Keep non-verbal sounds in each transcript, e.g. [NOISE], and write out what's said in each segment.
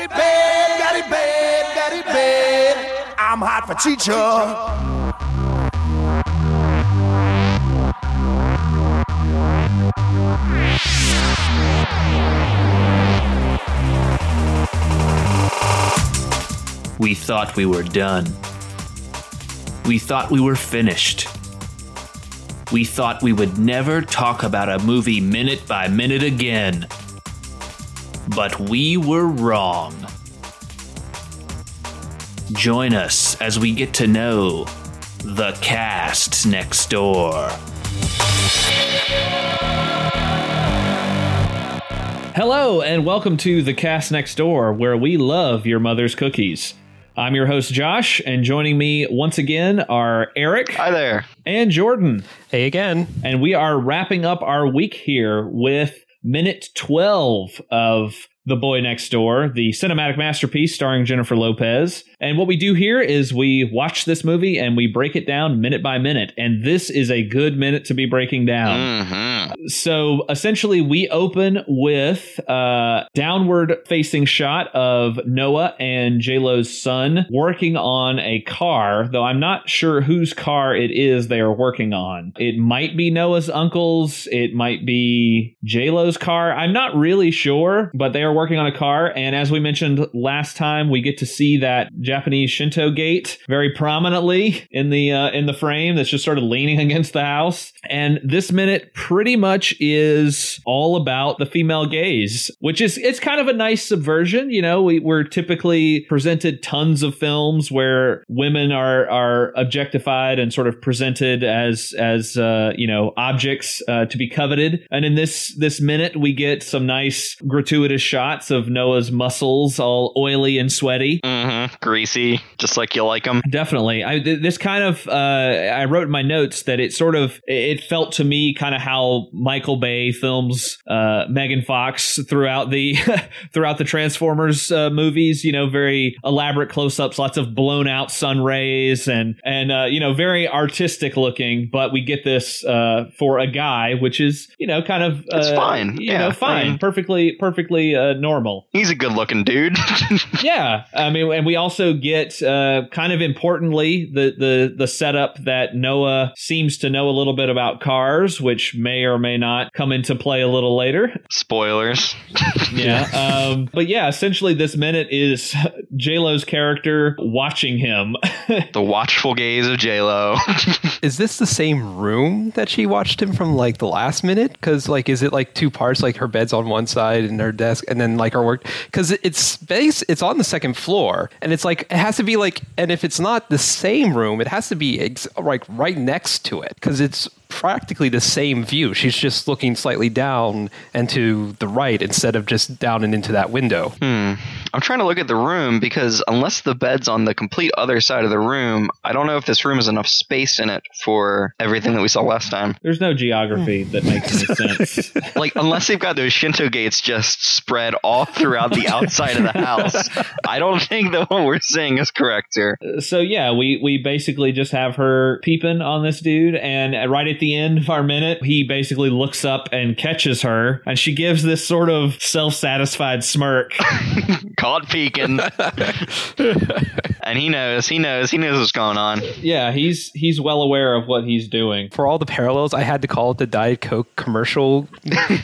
it bad, got it bad, got it bad. I'm hot for teacher. We thought we were done. We thought we were finished. We thought we would never talk about a movie minute by minute again. But we were wrong. Join us as we get to know the cast next door. Hello, and welcome to The Cast Next Door, where we love your mother's cookies. I'm your host, Josh, and joining me once again are Eric Hi there. and Jordan. Hey again. And we are wrapping up our week here with minute 12 of The Boy Next Door, the cinematic masterpiece starring Jennifer Lopez. And what we do here is we watch this movie and we break it down minute by minute. And this is a good minute to be breaking down. hmm So essentially, we open with a downward facing shot of Noah and JLo's son working on a car, though I'm not sure whose car it is they are working on. It might be Noah's uncle's, it might be JLo's car. I'm not really sure, but they are working on a car. And as we mentioned last time, we get to see that Japanese Shinto gate very prominently in the uh, in the frame that's just sort of leaning [LAUGHS] against the house. And this minute pretty much is all about the female gaze, which is it's kind of a nice subversion. You know, we, we're typically presented tons of films where women are are objectified and sort of presented as as uh, you know objects uh, to be coveted. And in this this minute, we get some nice gratuitous shots of Noah's muscles, all oily and sweaty. hmm Greasy, just like you like them. Definitely. I th- this kind of uh, I wrote in my notes that it sort of it felt to me kind of how Michael Bay films uh, Megan Fox throughout the [LAUGHS] throughout the Transformers uh, movies. You know, very elaborate close-ups, lots of blown out sun rays, and and uh, you know very artistic looking. But we get this uh, for a guy, which is you know kind of It's uh, fine. You Yeah, know, fine, fine. perfectly perfectly uh, normal He's a good looking dude. [LAUGHS] yeah, I mean, and we also get uh, kind of importantly the the the setup that Noah seems to know a little bit about cars, which may or may not come into play a little later. Spoilers. [LAUGHS] Yeah, um, but yeah, essentially this minute is [LAUGHS] J Lo's character watching him. The watchful gaze of J Lo. Is this the same room that she watched him from like the last minute? Because like, is it like two parts? Like her bed's on one side and her desk, and then like our work. Because it's base, it's on the second floor, and it's like it has to be like, and if it's not the same room, it has to be ex- like right next to it because it's practically the same view. She's just looking slightly down and to the right instead of just down and into that window. hmm. I'm trying to look at the room because unless the bed's on the complete other side of the room, I don't know if this room has enough space in it for everything that we saw last time. There's no geography that makes any sense. [LAUGHS] [LAUGHS] Like, unless they've got those Shinto gates just spread all throughout the outside of the house, I don't think that what we're seeing is correct here. so yeah, we we basically just have her peeping on this dude, and right at the end of our minute, he basically looks up and catches her, and she gives this sort of self-satisfied smirk. [LAUGHS] Caught peeking. [LAUGHS] and he knows, he knows, he knows what's going on. yeah, he's he's well aware of what he's doing. for all the parallels, I had to call it the Diet Coke commercial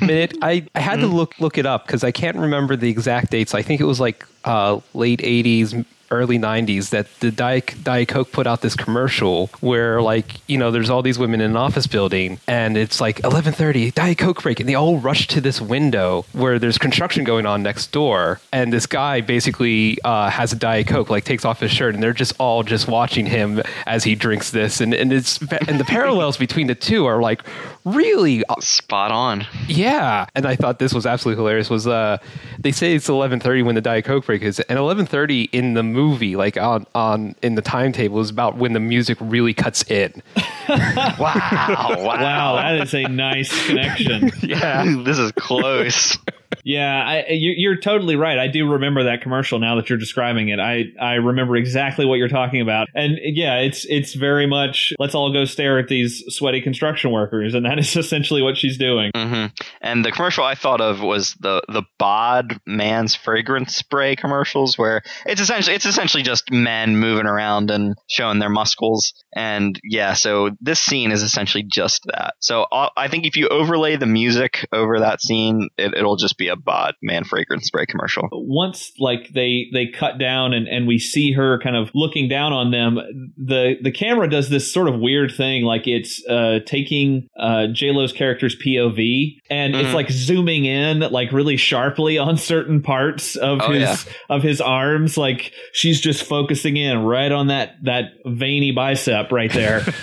minute. I, I had to [LAUGHS] look look it up because I can't remember the exact dates. I think it was like uh, late '80s, early '90s that the Diet, Diet Coke put out this commercial where like you know there's all these women in an office building and it's like 11:30 Diet Coke break and they all rush to this window where there's construction going on next door. And this guy basically uh, has a Diet Coke like takes off his shirt and they're just all just watching him as he drinks this. And and it's and the parallels between the two are like really Spot on. yeah. And i thought this was absolutely hilarious was uh they say it's 11.30 when the diet coke break is and 11.30 in the movie like on on in the timetable is about when the music really cuts in [LAUGHS] Wow. Wow. Wow, that is a nice connection. [LAUGHS] yeah this is close. Yeah, I, you- you're totally right. I do remember that commercial now that you're describing it. I, I remember exactly what you're talking about. And yeah, it's it's very much let's all go stare at these sweaty construction workers, and that is [LAUGHS] essentially what she's doing. hmm And the commercial I thought of was the the Bod Man's fragrance spray commercials, where it's essentially it's essentially just men moving around and showing their muscles. And yeah, so this scene is essentially just that. So i I think if you overlay the music over that scene, it, it'll just be a Bod Man fragrance spray commercial. once like they they cut down and and we see her kind of looking down on them the the camera does this sort of weird thing like it's uh taking uh j lo's character's pov and it's Mhm. like zooming in like really sharply [LAUGHS] on certain parts of Oh, his yeah. of his arms like she's just focusing in right on that that veiny bicep right there [LAUGHS]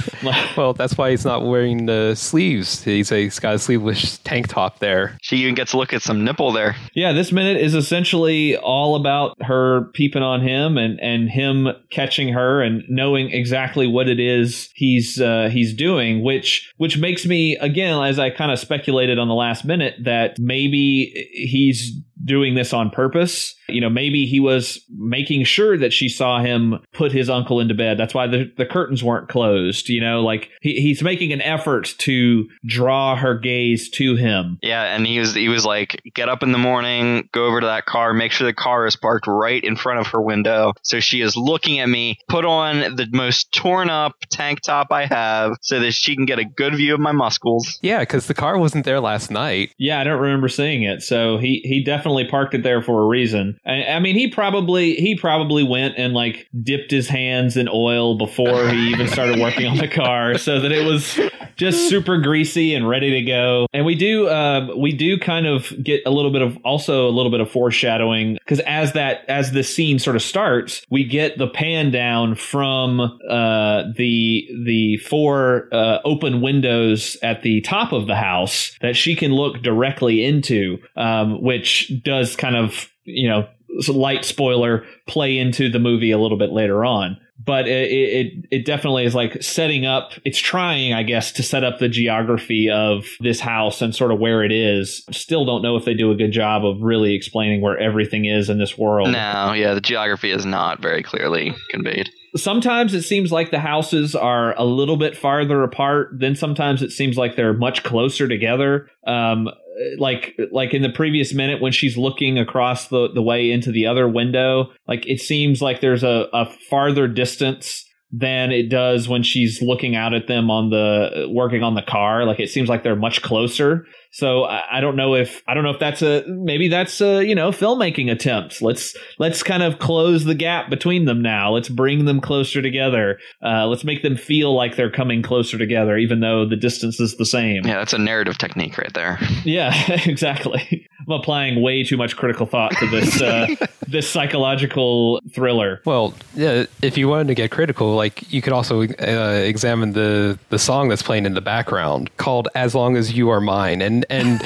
Well, that's why he's not wearing the sleeves. He's, a, he's got a sleeveless tank top there. She even gets to look at some nipple there. Yeah, this minute is essentially all about her peeping on him and and him catching her and knowing exactly what it is he's uh, he's doing, which which makes me again, as I kind of speculated on the last minute, that maybe he's doing this on purpose. You know, maybe he was making sure that she saw him put his uncle into bed. That's why the, the curtains weren't closed. You know, like he, he's making an effort to draw her gaze to him. Yeah, and he was he was like, get up in the morning, go over to that car, make sure the car is parked right in front of her window. So she is looking at me, put on the most torn up tank top I have so that she can get a good view of my muscles. Yeah, because the car wasn't there last night. Yeah, I don't remember seeing it. So he he definitely parked it there for a reason. I, I mean, he probably he probably went and like dipped his hands in oil before he even started working on the car, so that it was just [LAUGHS] super greasy and ready to go. And we do um, we do kind of get a little bit of also a little bit of foreshadowing because as that as the scene sort of starts, we get the pan down from uh, the the four uh, open windows at the top of the house that she can look directly into, um, which does kind of you know light spoiler play into the movie a little bit later on but it, it it definitely is like setting up it's trying i guess to set up the geography of this house and sort of where it is. Still don't know if they do a good job of really explaining where everything is in this world. No, yeah, the geography is not very clearly conveyed. sometimes it seems like the houses are a little bit farther apart. Then sometimes it seems like they're much closer together. Um like like in the previous minute when she's looking across the the way into the other window like it seems like there's a, a farther distance than it does when she's looking out at them on the working on the car like it seems like they're much closer so I, I don't know if I don't know if that's a maybe that's a you know filmmaking attempt. Let's let's kind of close the gap between them now. Let's bring them closer together. Uh, let's make them feel like they're coming closer together, even though the distance is the same. Yeah, that's a narrative technique right there. [LAUGHS] Yeah, [LAUGHS] exactly. I'm applying way too much critical thought to this uh, [LAUGHS] this psychological thriller. Well, yeah, if you wanted to get critical, like you could also uh, examine the the song that's playing in the background called "As Long as You Are Mine," and and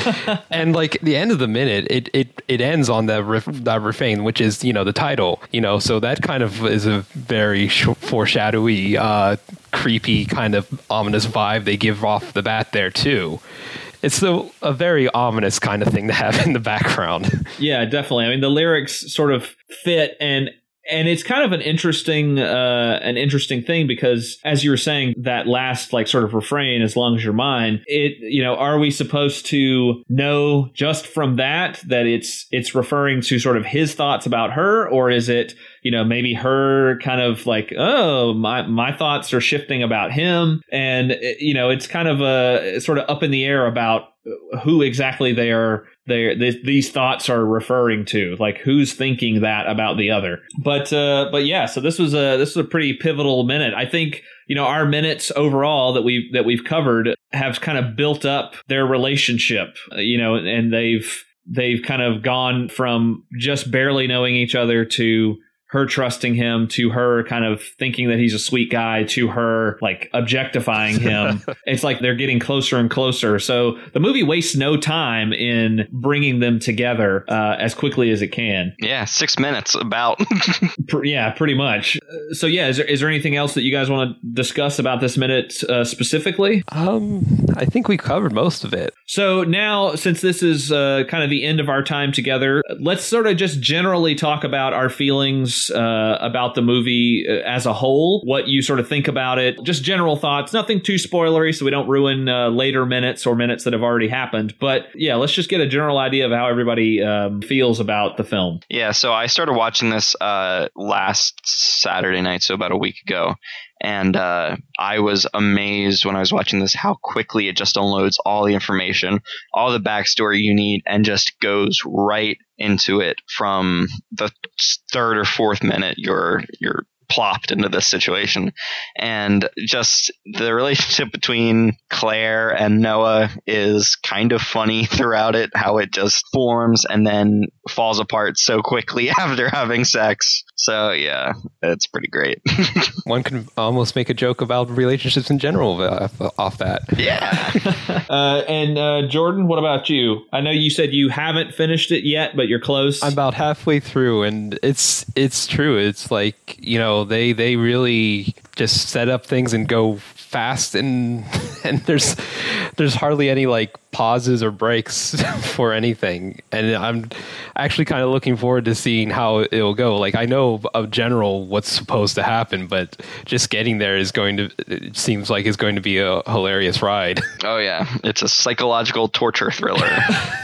[LAUGHS] and like the end of the minute, it it it ends on that ref, that refrain, which is you know the title, you know, so that kind of is a very sh- foreshadowy, uh, creepy kind of ominous vibe they give off the bat there too. It's a, very ominous kind of thing to have in the background. Yeah, definitely. I mean, the lyrics sort of fit and and it's kind of an interesting uh an interesting thing because as you were saying that last like sort of refrain as long as you're mine it you know are we supposed to know just from that that it's it's referring to sort of his thoughts about her? Or is it you know maybe her kind of like oh my my thoughts are shifting about him. And uh, you know it's kind of a sort of up in the air about who exactly they are they th- these thoughts are referring to like who's thinking that about the other. But uh but yeah so this was a this was a pretty pivotal minute. I think you know our minutes overall that we that we've covered have kind of built up their relationship you know and they've they've kind of gone from just barely knowing each other to her trusting him to her kind of thinking that he's a sweet guy to her like objectifying him. [LAUGHS] it's like they're getting closer and closer. So the movie wastes no time in bringing them together uh, as quickly as it can. Yeah, six minutes about. [LAUGHS] yeah, pretty much. So yeah, is there, is there anything else that you guys want to discuss about this minute uh, specifically? Um, I think we covered most of it. So now, since this is uh, kind of the end of our time together, let's sort of just generally talk about our feelings uh, about the movie uh, as a whole. What you sort of think about it, just general thoughts. Nothing too spoilery, so we don't ruin uh, later minutes or minutes that have already happened. But yeah, let's just get a general idea of how everybody um, feels about the film. Yeah, so I started watching this uh, last Saturday night, so about a week ago, and uh, I was amazed when I was watching this how quickly it just unloads all the information, all the backstory you need, and just goes right into it from the third or fourth minute. You're you're plopped into this situation. And just the relationship between Claire and Noah is kind of funny [LAUGHS] throughout it, how it just forms and then falls apart so quickly [LAUGHS] after having sex. So yeah, it's pretty great. [LAUGHS] One can almost make a joke about relationships in general off that. Yeah. uh, and uh, Jordan, what about you? I know you said you haven't finished it yet, but you're close. I'm about halfway through, and it's it's true. It's like you know they they really just set up things and go fast and [LAUGHS] and there's there's hardly any like pauses or breaks [LAUGHS] for anything. And i'm actually kind of looking forward to seeing how it'll go. Like i know of general what's supposed to happen but just getting there is going to it seems like is going to be a hilarious ride. [LAUGHS] Oh yeah. It's a psychological torture thriller.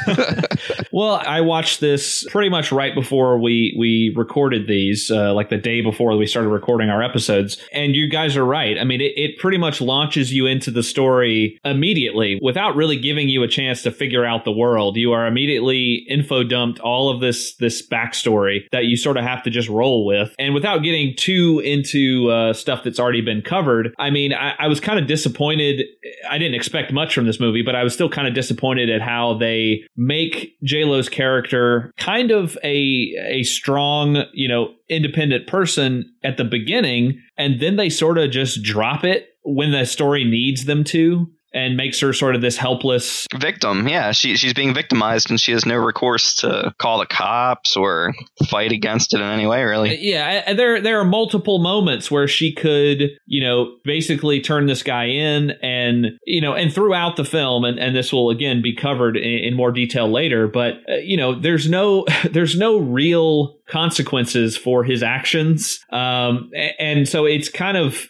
[LAUGHS] Well i watched this pretty much right before we we recorded these uh, like the day before we started recording our episodes. And you guys are right. I mean it, it pretty much launches you into the story immediately without really giving you a chance to figure out the world. You are immediately info dumped all of this this backstory that you sort of have to just roll with. And without getting too into uh, stuff that's already been covered, I mean, I, I was kind of disappointed. I didn't expect much from this movie, but I was still kind of disappointed at how they make J Lo's character kind of a a strong, you know, independent person at the beginning, and then they sort of just drop it when the story needs them to and makes her sort of this helpless victim. Yeah, she she's being victimized and she has no recourse to call the cops or fight against it in any way. Really. Uh, yeah, there there are multiple moments where she could, you know, basically turn this guy in, and you know, and throughout the film, and and this will again be covered in, in more detail later. But uh, you know, there's no [LAUGHS] there's no real consequences for his actions, um, and so it's kind of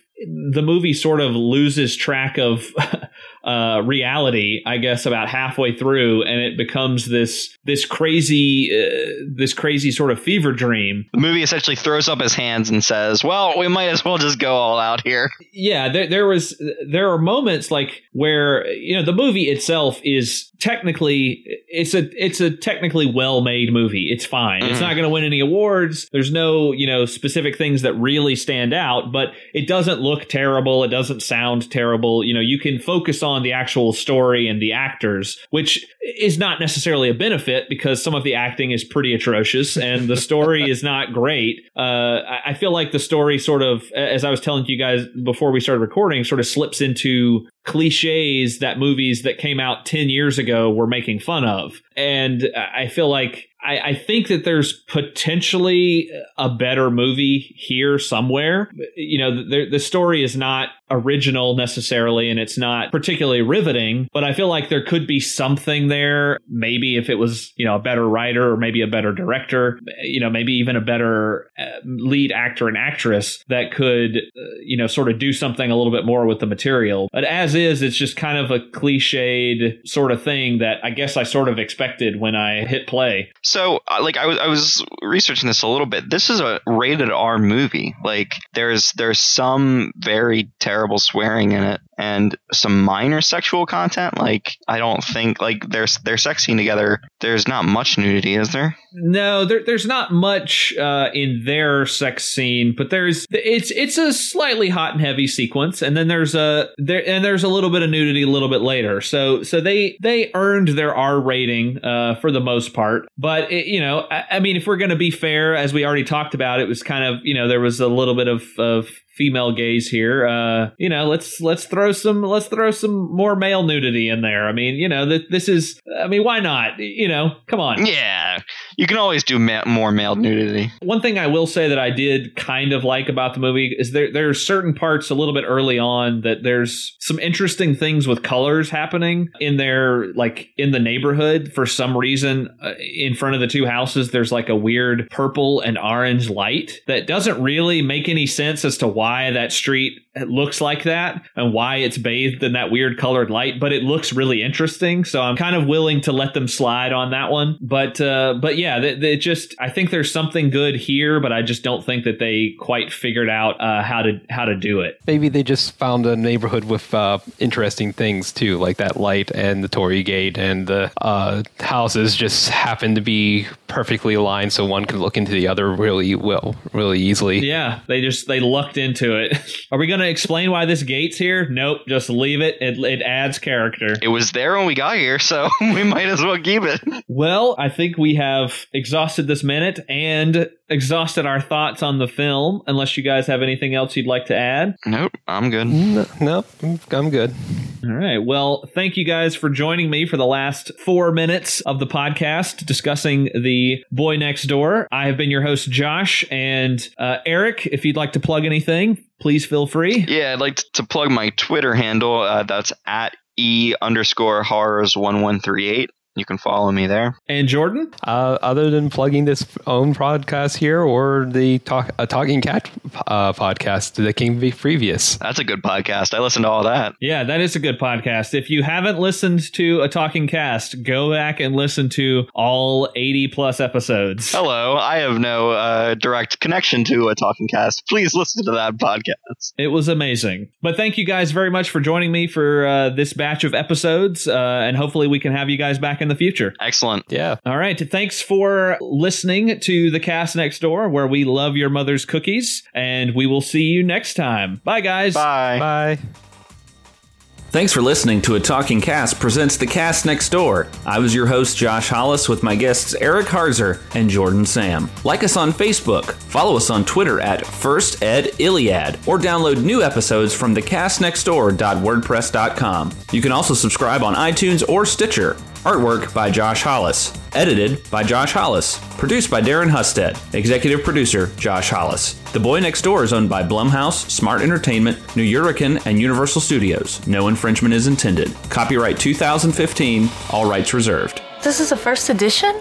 the movie sort of loses track of [LAUGHS] uh, reality, I guess, about halfway through, and it becomes this this crazy uh, this crazy sort of fever dream. The movie essentially throws up his hands and says, "Well, we might as well just go all out here." Yeah, there, there was there are moments like where you know the movie itself is technically it's a it's a technically well made movie. It's fine. Mm-hmm. It's not going to win any awards. There's no you know specific things that really stand out, but it doesn't look terrible. It doesn't sound terrible. You know, you can focus on on the actual story and the actors, which is not necessarily a benefit because some of the acting is pretty atrocious and the story is not great. Uh, I feel like the story sort of, as I was telling you guys before we started recording, sort of slips into cliches that movies that came out 10 years ago were making fun of. And I feel like I, think that there's potentially a better movie here somewhere. You know, the, the story is not original necessarily and it's not particularly riveting, but I feel like there could be something there. Maybe if it was, you know, a better writer or maybe a better director, you know, maybe even a better uh, lead actor and actress that could, uh, you know, sort of do something a little bit more with the material. But as is, it's just kind of a cliched sort of thing that I guess I sort of expected when I hit play. So, uh, like, I was I was researching this a little bit. This is a rated R movie. Like, there's there's some very terrible terrible swearing in it and some minor sexual content. Like I don't think like they're they're sexing together. There's not much nudity, is there? No, there, there's not much uh, in their sex scene, but there's it's it's a slightly hot and heavy sequence, and then there's a there and there's a little bit of nudity a little bit later. So so they they earned their R rating uh, for the most part, but it, you know I, I mean if we're going to be fair, as we already talked about, it was kind of you know there was a little bit of of female gaze here. Uh, you know, let's let's throw some let's throw some more male nudity in there. I mean, you know, that this is. I mean, why not? You know, come on. Yeah, you can always do ma- more male nudity. One thing I will say that I did kind of like about the movie is there there are certain parts a little bit early on that there's some interesting things with colors happening in there, like in the neighborhood. For some reason, uh, in front of the two houses, there's like a weird purple and orange light that doesn't really make any sense as to why that street looks like that and why it's bathed in that weird colored light. But it looks really interesting, so I'm kind of willing to let them slide on that one. But uh, but yeah, it just I think there's something good here, but I just don't think that they quite figured out uh, how to how to do it. Maybe they just found a neighborhood with uh, interesting things too, like that light and the Torii Gate and the uh, houses just happen to be perfectly aligned, so one can look into the other really well, really easily. Yeah, they just they lucked into it. Are we going to explain why this gate's here? Nope, just leave it. It it adds character. It was there when we got here, so [LAUGHS] we might as well keep it. Well, I think we have exhausted this minute and exhausted our thoughts on the film. Unless you guys have anything else you'd like to add. Nope, I'm good. No, nope, I'm good. All right. Well, thank you guys for joining me for the last four minutes of the podcast discussing the boy next door. I have been your host, Josh, and uh, Eric. If you'd like to plug anything, please feel free. Yeah, I'd like to plug my Twitter handle. Uh, that's at e underscore horrors one one three eight. You can follow me there. And Jordan? Uh, other than plugging this own podcast here or the talk, a Talking Cast uh, podcast that came previous. That's a good podcast. I listened to all that. Yeah, that is a good podcast. If you haven't listened to a Talking Cast, go back and listen to all 80 plus episodes. Hello. I have no uh, direct connection to a Talking Cast. Please listen to that podcast. It was amazing. But thank you guys very much for joining me for uh, this batch of episodes. Uh, and hopefully we can have you guys back in the future. Excellent. Yeah. All right. Thanks for listening to the cast next door, where we love your mother's cookies, and we will see you next time. Bye, guys. Bye. Bye. Thanks for listening to A Talking Cast presents The Cast Next Door. I was your host, Josh Hollis, with my guests Eric Harzer and Jordan Sam. Like us on Facebook, follow us on Twitter at First Ed Iliad, or download new episodes from thecastnextdoor.wordpress.com. You can also subscribe on iTunes or Stitcher. Artwork by Josh Hollis. Edited by Josh Hollis. Produced by Darren Husted. Executive producer Josh Hollis. The Boy Next Door is owned by Blumhouse, Smart Entertainment, Nuyorican, and Universal Studios. No infringement is intended. Copyright 2015, all rights reserved. This is a first edition?